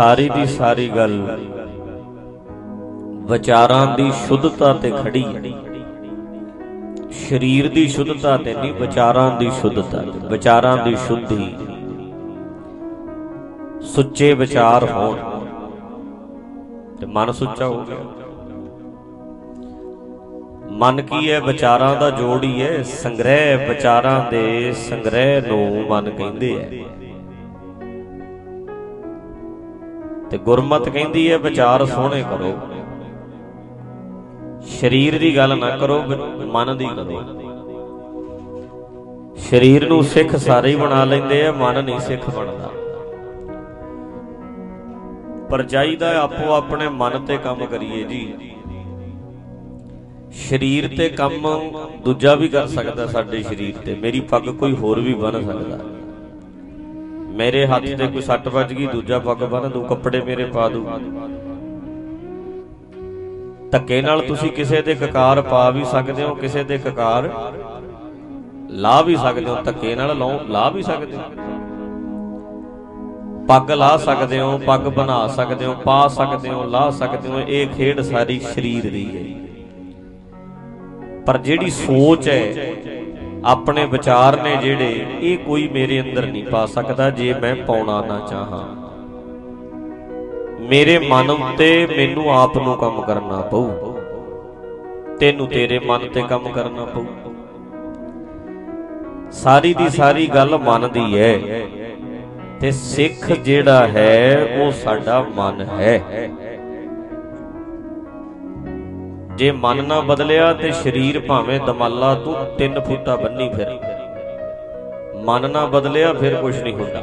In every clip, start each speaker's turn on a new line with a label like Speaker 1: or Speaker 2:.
Speaker 1: ਸਾਰੀ ਦੀ ਸਾਰੀ ਗੱਲ ਵਿਚਾਰਾਂ ਦੀ ਸ਼ੁੱਧਤਾ ਤੇ ਖੜੀ ਹੈ। ਸਰੀਰ ਦੀ ਸ਼ੁੱਧਤਾ ਤੇ ਨਹੀਂ, ਵਿਚਾਰਾਂ ਦੀ ਸ਼ੁੱਧਤਾ ਤੇ, ਵਿਚਾਰਾਂ ਦੀ ਸ਼ੁੱਧੀ। ਸੁੱਚੇ ਵਿਚਾਰ ਹੋਣ ਤੇ ਮਨ ਸੁੱਚਾ ਹੋ ਗਿਆ। ਮਨ ਕੀ ਹੈ? ਵਿਚਾਰਾਂ ਦਾ ਜੋੜ ਹੀ ਹੈ। ਸੰਗ੍ਰਹਿ ਵਿਚਾਰਾਂ ਦੇ ਸੰਗ੍ਰਹਿ ਨੂੰ ਮਨ ਕਹਿੰਦੇ ਹੈ ਤੇ ਗੁਰਮਤ ਕਹਿੰਦੀ ਹੈ, ਵਿਚਾਰ ਸੋਹਣੇ ਕਰੋ। ਸਰੀਰ ਦੀ ਗੱਲ ਨਾ ਕਰੋ, ਮਨ ਦੀ ਕਰੋ। ਸਰੀਰ ਨੂੰ ਸਿੱਖ ਸਾਰੇ ਹੀ ਬਣਾ ਲੈਂਦੇ ਆ, ਮਨ ਨਹੀਂ ਸਿੱਖ ਬਣਦਾ। ਪਰ ਚਾਹੀਦਾ ਆਪੋ ਆਪਣੇ ਮਨ ਤੇ ਕੰਮ ਕਰੀਏ ਜੀ। ਸਰੀਰ ਤੇ ਕੰਮ ਦੂਜਾ ਵੀ ਕਰ ਸਕਦਾ ਸਾਡੇ ਸਰੀਰ ਤੇ, ਮੇਰੀ ਪੱਗ ਕੋਈ ਹੋਰ ਵੀ ਬਨ ਸਕਦਾ। ਮੇਰੇ ਹੱਥ ਤੇ ਕੋਈ ਸੱਟ ਵੱਜ ਗਈ, ਦੂਜਾ ਪੱਗ ਬਨ, ਦੂ ਕੱਪੜੇ ਮੇਰੇ ਪਾ ਦੂ। ਧੱਕੇ ਨਾਲ ਤੁਸੀਂ ਕਿਸੇ ਦੇ ਕਕਾਰ ਪਾ ਵੀ ਸਕਦੇ ਹੋ, ਕਿਸੇ ਦੇ ਕਕਾਰ ਲਾ ਵੀ ਸਕਦੇ ਹੋ, ਧੱਕੇ ਨਾਲ ਲਾ ਵੀ ਸਕਦੇ ਹੋ। ਪੱਗ ਲਾ ਸਕਦੇ ਹੋ, ਪੱਗ ਬਣਾ ਸਕਦੇ ਹੋ, ਪਾ ਸਕਦੇ ਹੋ, ਲਾ ਸਕਦੇ ਹੋ, ਇਹ ਖੇਡ ਸਾਰੀ ਸਰੀਰ ਦੀ ਹੈ। ਪਰ ਜਿਹੜੀ ਸੋਚ ਹੈ ਆਪਣੇ ਵਿਚਾਰ ਨੇ ਜਿਹੜੇ, ਇਹ ਕੋਈ ਮੇਰੇ ਅੰਦਰ ਨਹੀਂ ਪਾ ਸਕਦਾ ਜੇ ਮੈਂ ਪਾਉਣਾ ਨਾ ਚਾਹਾਂ। ਮੇਰੇ ਮਨ ਉੱਤੇ ਮੈਨੂੰ ਆਪ ਨੂੰ ਕੰਮ ਕਰਨਾ ਪਊ। ਤੈਨੂੰ ਤੇਰੇ ਮਨ ਤੇ ਕੰਮ ਕਰਨਾ ਪਊ। ਸਾਰੀ ਦੀ ਸਾਰੀ ਗੱਲ ਮਨ ਦੀ ਹੈ। ਤੇ ਸਿੱਖ ਜਿਹੜਾ ਹੈ, ਉਹ ਸਾਡਾ ਮਨ ਹੈ। ਜੇ ਮਨ ਨਾ ਬਦਲਿਆ ਤੇ ਸਰੀਰ ਭਾਵੇਂ ਦਮਾਲਾ ਤੂੰ 3 ਫੁੱਟਾ ਬੰਨੀ ਫਿਰ। ਮਨ ਨਾ ਬਦਲਿਆ ਫਿਰ ਕੁਝ ਨਹੀਂ ਹੁੰਦਾ।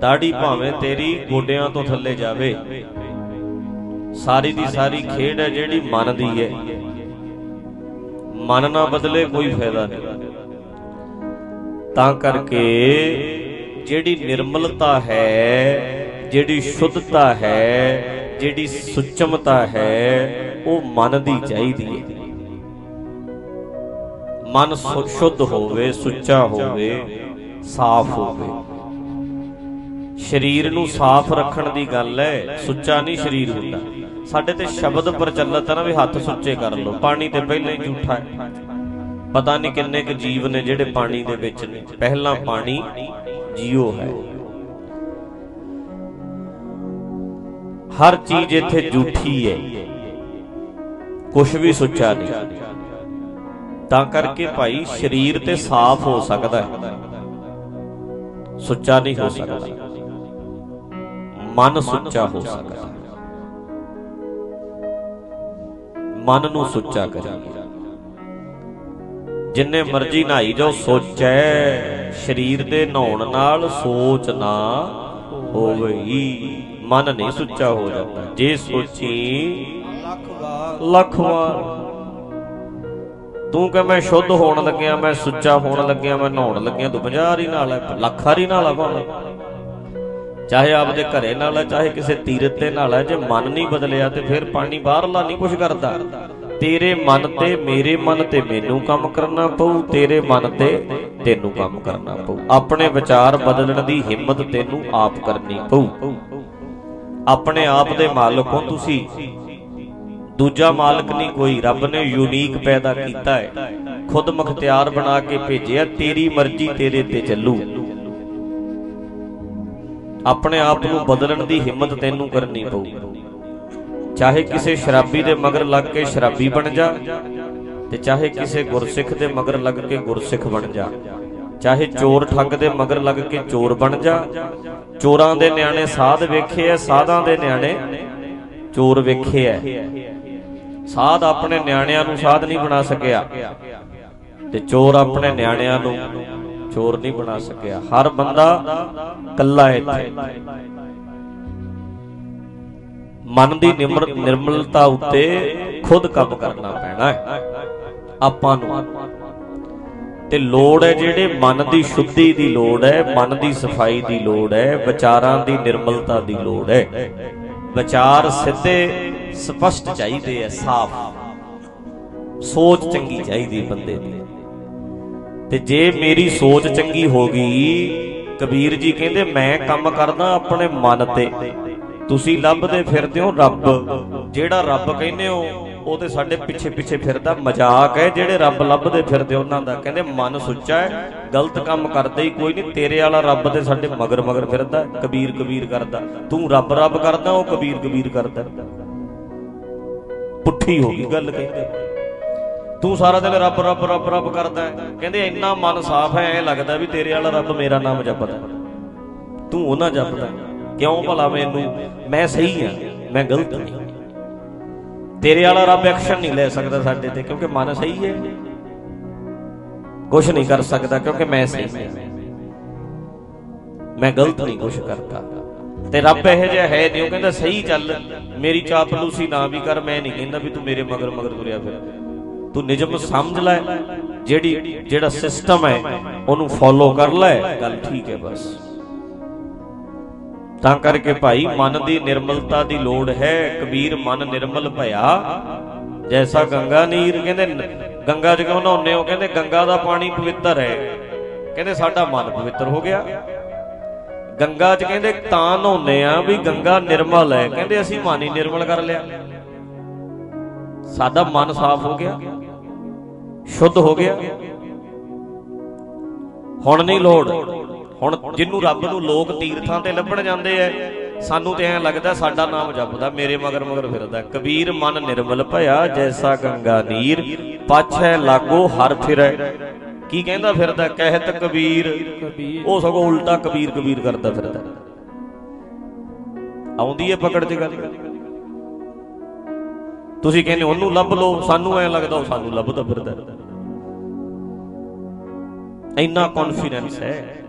Speaker 1: ਦਾੜੀ ਭਾਵੇਂ ਤੇਰੀ ਗੋਡਿਆਂ ਤੋਂ ਥੱਲੇ ਜਾਵੇ। ਸਾਰੀ ਦੀ ਸਾਰੀ ਖੇਡ ਹੈ ਜਿਹੜੀ ਮਨ ਦੀ ਹੈ। ਮਨ ਨਾ ਬਦਲੇ ਕੋਈ ਫਾਇਦਾ ਨਹੀਂ। ਤਾਂ ਕਰਕੇ ਜਿਹੜੀ ਨਿਰਮਲਤਾ ਹੈ, ਜਿਹੜੀ ਸ਼ੁੱਧਤਾ ਹੈ ਜਿਹੜੀ ਸੁਚਮਤਾ ਹੈ, ਉਹ ਮਨ ਦੀ ਚਾਹੀਦੀ ਹੈ। ਮਨ ਸ਼ੁੱਧ ਹੋਵੇ, ਸੁੱਚਾ ਹੋਵੇ, ਸਾਫ਼ ਹੋਵੇ। ਸਰੀਰ ਨੂੰ ਸਾਫ਼ ਰੱਖਣ ਦੀ ਗੱਲ ਹੈ, ਸੁੱਚਾ ਨਹੀਂ ਸਰੀਰ ਹੁੰਦਾ। ਸਾਡੇ ਤੇ ਸ਼ਬਦ ਪ੍ਰਚਲਿਤ ਹੈ ਨਾ ਵੀ ਹੱਥ ਸੁੱਚੇ ਕਰ ਲਓ, ਪਾਣੀ ਤੇ ਪਹਿਲਾਂ ਹੀ ਝੂਠਾ ਹੈ। ਪਤਾ ਨਹੀਂ ਕਿੰਨੇ ਕੁ ਜੀਵ ਨੇ ਜਿਹੜੇ ਪਾਣੀ ਦੇ ਵਿੱਚ ਨੇ। ਪਹਿਲਾਂ ਪਾਣੀ ਜੀਓ ਹੈ। ਹਰ ਚੀਜ਼ ਇੱਥੇ ਝੂਠੀ ਹੈ ਕੁਝ ਵੀ ਸੁੱਚਾ ਨਹੀਂ। ਤਾਂ ਕਰਕੇ ਭਾਈ ਸਰੀਰ ਤੇ ਸਾਫ਼ ਹੋ ਸਕਦਾ ਹੈ। ਸੁੱਚਾ ਨਹੀਂ ਹੋ ਸਕਦਾ। ਮਨ ਸੁੱਚਾ ਹੋ ਸਕਦਾ ਮਨ ਨੂੰ ਸੁੱਚਾ ਕਰੀਏ। ਜਿੰਨੇ ਮਰਜ਼ੀ ਨਹਾਈ ਜਾਓ, ਸੋਚੈ, ਸਰੀਰ ਦੇ ਨਹਾਉਣ ਨਾਲ ਸੋਚ ਨਾ ਹੋਵਈ ਮਨ ਨਹੀਂ ਸੁੱਚਾ ਹੋ ਜਾਂਦਾ। ਜੇ ਸੋਚੀ ਲੱਖ ਵਾਰ ਲੱਖ ਵਾਰ ਤੂੰ ਕਹ ਮੈਂ ਸ਼ੁੱਧ ਹੋਣ ਲੱਗਿਆ, ਮੈਂ ਸੁੱਚਾ ਹੋਣ ਲੱਗਿਆ, ਮੈਂ ਨਹਾਉਣ ਲੱਗਿਆ, ਤੂੰ 50 ਵਾਰੀ ਨਾਲ ਹੈ, ਲੱਖ ਵਾਰੀ ਨਾਲ ਆ ਭਾਵੇਂ ਚਾਹੇ ਆਪਦੇ ਘਰੇ ਨਾਲ ਹੈ, ਚਾਹੇ ਕਿਸੇ ਤੀਰਤ ਤੇ ਨਾਲ ਹੈ, ਜੇ ਮਨ ਨਹੀਂ ਬਦਲਿਆ ਤੇ ਫਿਰ ਪਾਣੀ ਬਾਹਰਲਾ ਨਹੀਂ ਕੁਝ ਕਰਦਾ। ਤੇਰੇ ਮਨ ਤੇ ਮੇਰੇ ਮਨ ਤੇ ਮੈਨੂੰ ਕੰਮ ਕਰਨਾ ਪਊ, ਤੇਰੇ ਮਨ ਤੇ ਤੈਨੂੰ ਕੰਮ ਕਰਨਾ ਪਊ। ਆਪਣੇ ਵਿਚਾਰ ਬਦਲਣ ਦੀ ਹਿੰਮਤ ਤੈਨੂੰ ਆਪ ਕਰਨੀ ਪਊ। ਆਪਣੇ ਆਪ ਦੇ ਮਾਲਕ ਹੋ ਤੁਸੀਂ। ਦੂਜਾ ਮਾਲਕ ਨਹੀਂ, ਕੋਈ ਰੱਬ ਨੇ ਯੂਨੀਕ ਪੈਦਾ ਕੀਤਾ ਹੈ। ਖੁਦ ਮੁਖਤਿਆਰ ਬਣਾ ਕੇ ਭੇਜਿਆ, ਤੇਰੀ ਮਰਜ਼ੀ ਤੇਰੇ ਤੇ ਚੱਲੂ। ਆਪਣੇ ਆਪ ਨੂੰ ਬਦਲਣ ਦੀ ਹਿੰਮਤ ਤੈਨੂੰ ਕਰਨੀ ਪਊ। ਚਾਹੇ ਕਿਸੇ ਸ਼ਰਾਬੀ ਦੇ ਮਗਰ ਲੱਗ ਕੇ ਸ਼ਰਾਬੀ ਬਣ ਜਾ ਤੇ ਚਾਹੇ ਕਿਸੇ ਗੁਰਸਿੱਖ ਦੇ ਮਗਰ ਲੱਗ ਕੇ ਗੁਰਸਿੱਖ ਬਣ ਜਾ। ਚਾਹੇ ਚੋਰ ਠੱਗ ਦੇ ਮਗਰ ਲੱਗ ਕੇ ਚੋਰ ਬਣ ਜਾ। ਚੋਰਾਂ ਦੇ ਨਿਆਣੇ ਸਾਧ ਵੇਖੇ ਐ, ਸਾਧਾਂ ਦੇ ਨਿਆਣੇ ਚੋਰ ਵੇਖੇ ਐ। ਸਾਧ ਆਪਣੇ ਨਿਆਣਿਆਂ ਨੂੰ ਸਾਧ ਨਹੀਂ ਬਣਾ ਸਕਿਆ ਤੇ ਚੋਰ ਆਪਣੇ ਨਿਆਣਿਆਂ ਨੂੰ ਚੋਰ ਨਹੀਂ ਬਣਾ ਸਕਿਆ। ਹਰ ਬੰਦਾ ਕੱਲਾ ਇੱਥੇ। ਮਨ ਦੀ ਨਿਰਮਲਤਾ ਉੱਤੇ ਖੁਦ ਕੰਮ ਕਰਨਾ ਪੈਣਾ ਹੈ ਆਪਾਂ ਨੂੰ ਤੇ ਲੋੜ ਹੈ ਜਿਹੜੇ ਮਨ ਦੀ ਸ਼ੁੱਧੀ ਦੀ ਲੋੜ ਹੈ, ਮਨ ਦੀ ਸਫ਼ਾਈ ਦੀ ਲੋੜ ਹੈ, ਵਿਚਾਰਾਂ ਦੀ ਨਿਰਮਲਤਾ ਦੀ ਲੋੜ ਹੈ। ਵਿਚਾਰ ਸਿੱਧੇ, ਸਪਸ਼ਟ ਚਾਹੀਦੇ ਐ ਸਾਫ਼। ਸੋਚ ਚੰਗੀ ਚਾਹੀਦੀ ਬੰਦੇ ਦੀ। ਤੇ ਜੇ ਮੇਰੀ ਸੋਚ ਚੰਗੀ ਹੋ ਗਈ, ਕਬੀਰ ਜੀ ਕਹਿੰਦੇ, ਮੈਂ ਕੰਮ ਕਰਦਾ ਆਪਣੇ ਮਨ ਤੇ। ਤੁਸੀਂ ਲੱਭਦੇ ਫਿਰਦੇ ਹੋ ਰੱਬ। ਜਿਹੜਾ ਰੱਬ ਕਹਿੰਦੇ ਹੋ ਉਹ ਤੇ ਸਾਡੇ ਪਿੱਛੇ ਪਿੱਛੇ ਫਿਰਦਾ, ਮਜ਼ਾਕ ਹੈ, ਜਿਹੜੇ ਰੱਬ ਲੱਭਦੇ ਫਿਰਦੇ ਉਹਨਾਂ ਦਾ। ਕਹਿੰਦੇ, ਮਨ ਸੁੱਚਾ ਹੈ, ਗਲਤ ਕੰਮ ਕਰਦੇ ਹੀ ਕੋਈ ਨਹੀਂ, ਤੇਰੇ ਵਾਲਾ ਰੱਬ ਤੇ ਸਾਡੇ ਮਗਰ ਮਗਰ ਫਿਰਦਾ, ਕਬੀਰ ਕਬੀਰ ਕਰਦਾ। ਤੂੰ ਰੱਬ ਰੱਬ ਕਰਦਾ, ਉਹ ਕਬੀਰ ਕਬੀਰ ਕਰਦਾ। ਪੁੱਠੀ ਹੋ ਗਈ ਗੱਲ ਕਹਿੰਦੇ ਤੂੰ। ਸਾਰਾ ਦਿਨ ਰੱਬ ਰੱਬ ਰੱਬ ਰੱਬ ਕਰਦਾ ਹੈ। ਕਹਿੰਦੇ, ਇੰਨਾ ਮਨ ਸਾਫ਼ ਹੈ, ਐ ਲੱਗਦਾ ਵੀ ਤੇਰੇ ਵਾਲਾ ਰੱਬ ਮੇਰਾ ਨਾਮ ਜਪਦਾ ਤੂੰ ਉਹਨਾਂ ਜਪਦਾ। ਕਿਉਂ ਭਲਾ ਮੈਨੂੰ? ਮੈਂ ਸਹੀ ਹਾਂ, ਮੈਂ ਗਲਤ ਨਹੀਂ। ਤੇਰੇ ਵਾਲਾ ਰੱਬ ਐਕਸ਼ਨ ਨਹੀਂ ਲੈ ਸਕਦਾ ਸਾਡੇ ਤੇ, ਕਿਉਂਕਿ ਮਨ ਸਹੀ ਹੈ। ਕੁਝ ਨਹੀਂ ਕਰ ਸਕਦਾ, ਕਿਉਂਕਿ ਮੈਂ ਸਹੀ। ਹਾਂ ਮੈਂ ਗਲਤ ਨਹੀਂ ਕੁਝ ਕਰਦਾ। ਤੇ ਰੱਬ ਇਹ ਜਿਹਾ ਹੈ ਨਹੀਂ, ਉਹ ਕਹਿੰਦਾ, ਸਹੀ ਚੱਲ, ਮੇਰੀ ਚਾਪਲੂਸੀ ਨਾ ਵੀ ਕਰ, ਮੈਂ ਨਹੀਂ ਕਹਿੰਦਾ ਵੀ ਤੂੰ ਮੇਰੇ ਮਗਰ ਮਗਰ ਤੁਰਿਆ ਫਿਰ। ਤੂੰ ਨਿਜਮ ਸਮਝ ਲੈ, ਜਿਹੜੀ ਜਿਹੜਾ ਸਿਸਟਮ ਹੈ, ਉਹਨੂੰ ਫੋਲੋ ਕਰ ਲੈ, ਗੱਲ ਠੀਕ ਹੈ ਬਸ। ਤਾਂ ਕਰਕੇ ਭਾਈ ਮਨ ਦੀ ਨਿਰਮਲਤਾ ਦੀ ਲੋੜ ਹੈ, ਕਬੀਰ ਮਨ ਨਿਰਮਲ ਭਇਆ। ਜੈਸਾ ਗੰਗਾ ਨੀਰ ਕਹਿੰਦੇ ਗੰਗਾ ਚ ਕਿਉਂ ਨਹਾਉਂਦੇ ਹੋ, ਕਹਿੰਦੇ ਗੰਗਾ ਦਾ ਪਾਣੀ ਪਵਿੱਤਰ ਹੈ। ਕਹਿੰਦੇ ਸਾਡਾ ਮਨ ਪਵਿੱਤਰ ਹੋ ਗਿਆ। ਗੰਗਾ ਚ ਕਹਿੰਦੇ ਤਾਂ ਨਹਾਉਂਦੇ ਆ ਵੀ ਗੰਗਾ ਨਿਰਮਲ ਹੈ, ਕਹਿੰਦੇ ਅਸੀਂ ਮਨ ਹੀ ਨਿਰਮਲ ਕਰ ਲਿਆ। ਸਾਡਾ ਮਨ ਸਾਫ਼ ਹੋ ਗਿਆ, ਸ਼ੁੱਧ ਹੋ ਗਿਆ। ਹੁਣ ਨਹੀਂ ਲੋੜ। ਹੁਣ ਜਿੰਨੂੰ ਰੱਬ ਨੂੰ ਲੋਕ ਤੀਰਥਾਂ ਤੇ ਲੱਭਣ ਜਾਂਦੇ ਐ, ਸਾਨੂੰ ਤੇ ਐਂ ਲੱਗਦਾ ਸਾਡਾ ਨਾਮ ਜਪਦਾ, ਮੇਰੇ ਮਗਰ ਮਗਰ ਫਿਰਦਾ। ਕਬੀਰ ਮਨ ਨਿਰਮਲ ਭਇਆ, ਜੈਸਾ ਗੰਗਾ ਨੀਰ, ਪਾਛੈ ਲਾਗੋ ਹਰ ਫਿਰੈ। ਕੀ ਕਹਿੰਦਾ ਫਿਰਦਾ? ਕਹਿਤ ਕਬੀਰ। ਉਹ ਸਗੋਂ ਉਲਟਾ ਕਬੀਰ ਕਬੀਰ ਕਰਦਾ ਫਿਰਦਾ। ਆਉਂਦੀ ਐ ਪਕੜ ਚ ਗੱਲ। ਤੁਸੀਂ ਕਹਿੰਦੇ ਉਹਨੂੰ ਲੱਭ ਲਓ, ਸਾਨੂੰ ਐ ਲੱਗਦਾ ਉਹ ਸਾਨੂੰ ਲੱਭਦਾ ਫਿਰਦਾ। ਇੰਨਾ ਕੌਨਫੀਡੈਂਸ ਹੈ।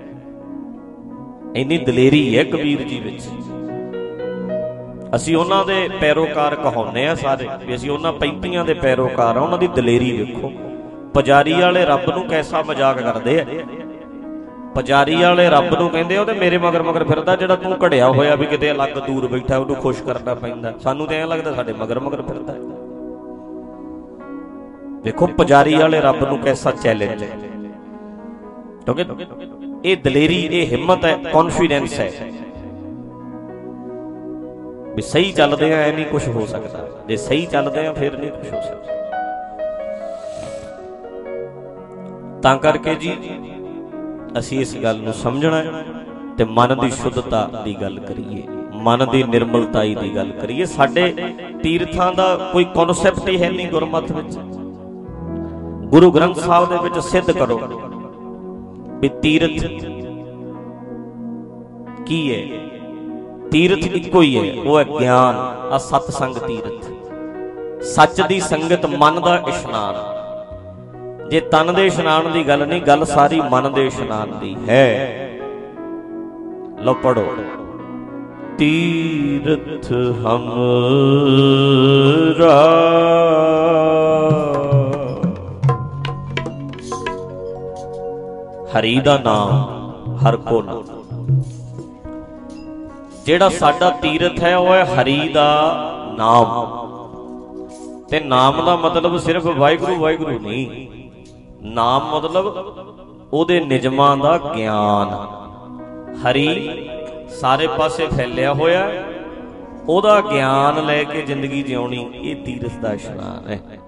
Speaker 1: ਇੰਨੀ ਦਲੇਰੀ ਹੈ ਕਬੀਰ ਜੀ ਵਿੱਚ। ਅਸੀਂ ਉਹਨਾਂ ਦੇ ਪੈਰੋਕਾਰ ਕਹਾਉਂਦੇ ਆ ਸਾਰੇ ਵੀ ਅਸੀਂ ਉਹਨਾਂ ਪੈਂਤੀਆਂ ਦੇ ਪੈਰੋਕਾਰ ਆ ਉਹਨਾਂ ਦੀ ਦਲੇਰੀ ਵੇਖੋ। ਪੁਜਾਰੀ ਵਾਲੇ ਰੱਬ ਨੂੰ ਕੈਸਾ ਮਜ਼ਾਕ ਕਰਦੇ ਆ। ਪੁਜਾਰੀ ਵਾਲੇ ਰੱਬ ਨੂੰ ਕਹਿੰਦੇ ਉਹ ਤੇ ਮੇਰੇ ਮਗਰ ਮਗਰ ਫਿਰਦਾ, ਜਿਹੜਾ ਤੂੰ ਘੜਿਆ ਹੋਇਆ ਵੀ ਕਿਤੇ ਅਲੱਗ ਦੂਰ ਬੈਠਾ, ਉਹਨੂੰ ਖੁਸ਼ ਕਰਨਾ ਪੈਂਦਾ। ਸਾਨੂੰ ਤੇ ਐਂ ਲੱਗਦਾ ਸਾਡੇ ਮਗਰ ਮਗਰ ਫਿਰਦਾ। ਵੇਖੋ, ਪੁਜਾਰੀ ਵਾਲੇ ਰੱਬ ਨੂੰ ਕੈਸਾ ਚੈਲੰਜ ਹੈ। ਕਿਉਂਕਿ ਇਹ ਦਲੇਰੀ, ਇਹ ਹਿੰਮਤ ਹੈ ਕੌਨਫੀਡੈਂਸ ਹੈ। ਵੀ ਸਹੀ ਚੱਲਦੇ ਆ ਐ ਨਹੀਂ ਕੁਝ ਹੋ ਸਕਦਾ। ਜੇ ਸਹੀ ਚੱਲਦੇ ਆ, ਫਿਰ ਨਹੀਂ ਕੁਝ ਹੋ ਸਕਦਾ। ਤਾਂ ਕਰਕੇ ਜੀ, ਅਸੀਂ ਇਸ ਗੱਲ ਨੂੰ ਸਮਝਣਾ ਤੇ ਮਨ ਦੀ ਸ਼ੁੱਧਤਾ ਦੀ ਗੱਲ ਕਰੀਏ। ਮਨ ਦੀ ਨਿਰਮਲਤਾਈ ਦੀ ਗੱਲ ਕਰੀਏ। ਸਾਡੇ ਤੀਰਥਾਂ ਦਾ ਕੋਈ ਕਨਸੈਪਟ ਹੀ ਹੈ ਨਹੀਂ ਗੁਰਮਤਿ ਵਿੱਚ। ਗੁਰੂ ਗ੍ਰੰਥ ਸਾਹਿਬ ਦੇ ਵਿੱਚ ਸਿੱਧ ਕਰੋ। ਵੀ ਤੀਰਥ ਕੀ ਹੈ? ਤੀਰਥ ਇੱਕੋ ਹੀ ਹੈ, ਉਹ ਹੈ ਗਿਆਨ ਆ ਸਤ ਸੰਗ ਤੀਰਥ। ਸੱਚ ਦੀ ਸੰਗਤ ਮਨ ਦਾ ਇਸ਼ਨਾਨ। ਜੇ ਤਨ ਦੇ ਇਸ਼ਨਾਨ ਦੀ ਗੱਲ ਨਹੀਂ, ਗੱਲ ਸਾਰੀ ਮਨ ਦੇ ਇਸ਼ਨਾਨ ਦੀ ਹੈ। ਲੋ ਪੜੋ ਤੀਰਥ ਹਮਰਾ ਹਰੀ ਦਾ ਨਾਮ ਹਰ ਕੋ ਨਾਮ ਜਿਹੜਾ ਸਾਡਾ ਤੀਰਥ ਹੈ, ਉਹ ਹੈ ਹਰੀ ਦਾ ਨਾਮ। ਤੇ ਨਾਮ ਦਾ ਮਤਲਬ ਸਿਰਫ ਵਾਹਿਗੁਰੂ ਵਾਹਿਗੁਰੂ ਨਹੀਂ। ਨਾਮ ਮਤਲਬ ਉਹਦੇ ਨਿਜਮਾਂ ਦਾ ਗਿਆਨ। ਹਰੀ ਸਾਰੇ ਪਾਸੇ ਫੈਲਿਆ ਹੋਇਆ ਉਹਦਾ ਗਿਆਨ ਲੈ ਕੇ ਜ਼ਿੰਦਗੀ ਜਿਉਣੀ ਇਹ ਤੀਰਥ ਦਾ ਇਸ਼ਨਾਨ ਹੈ।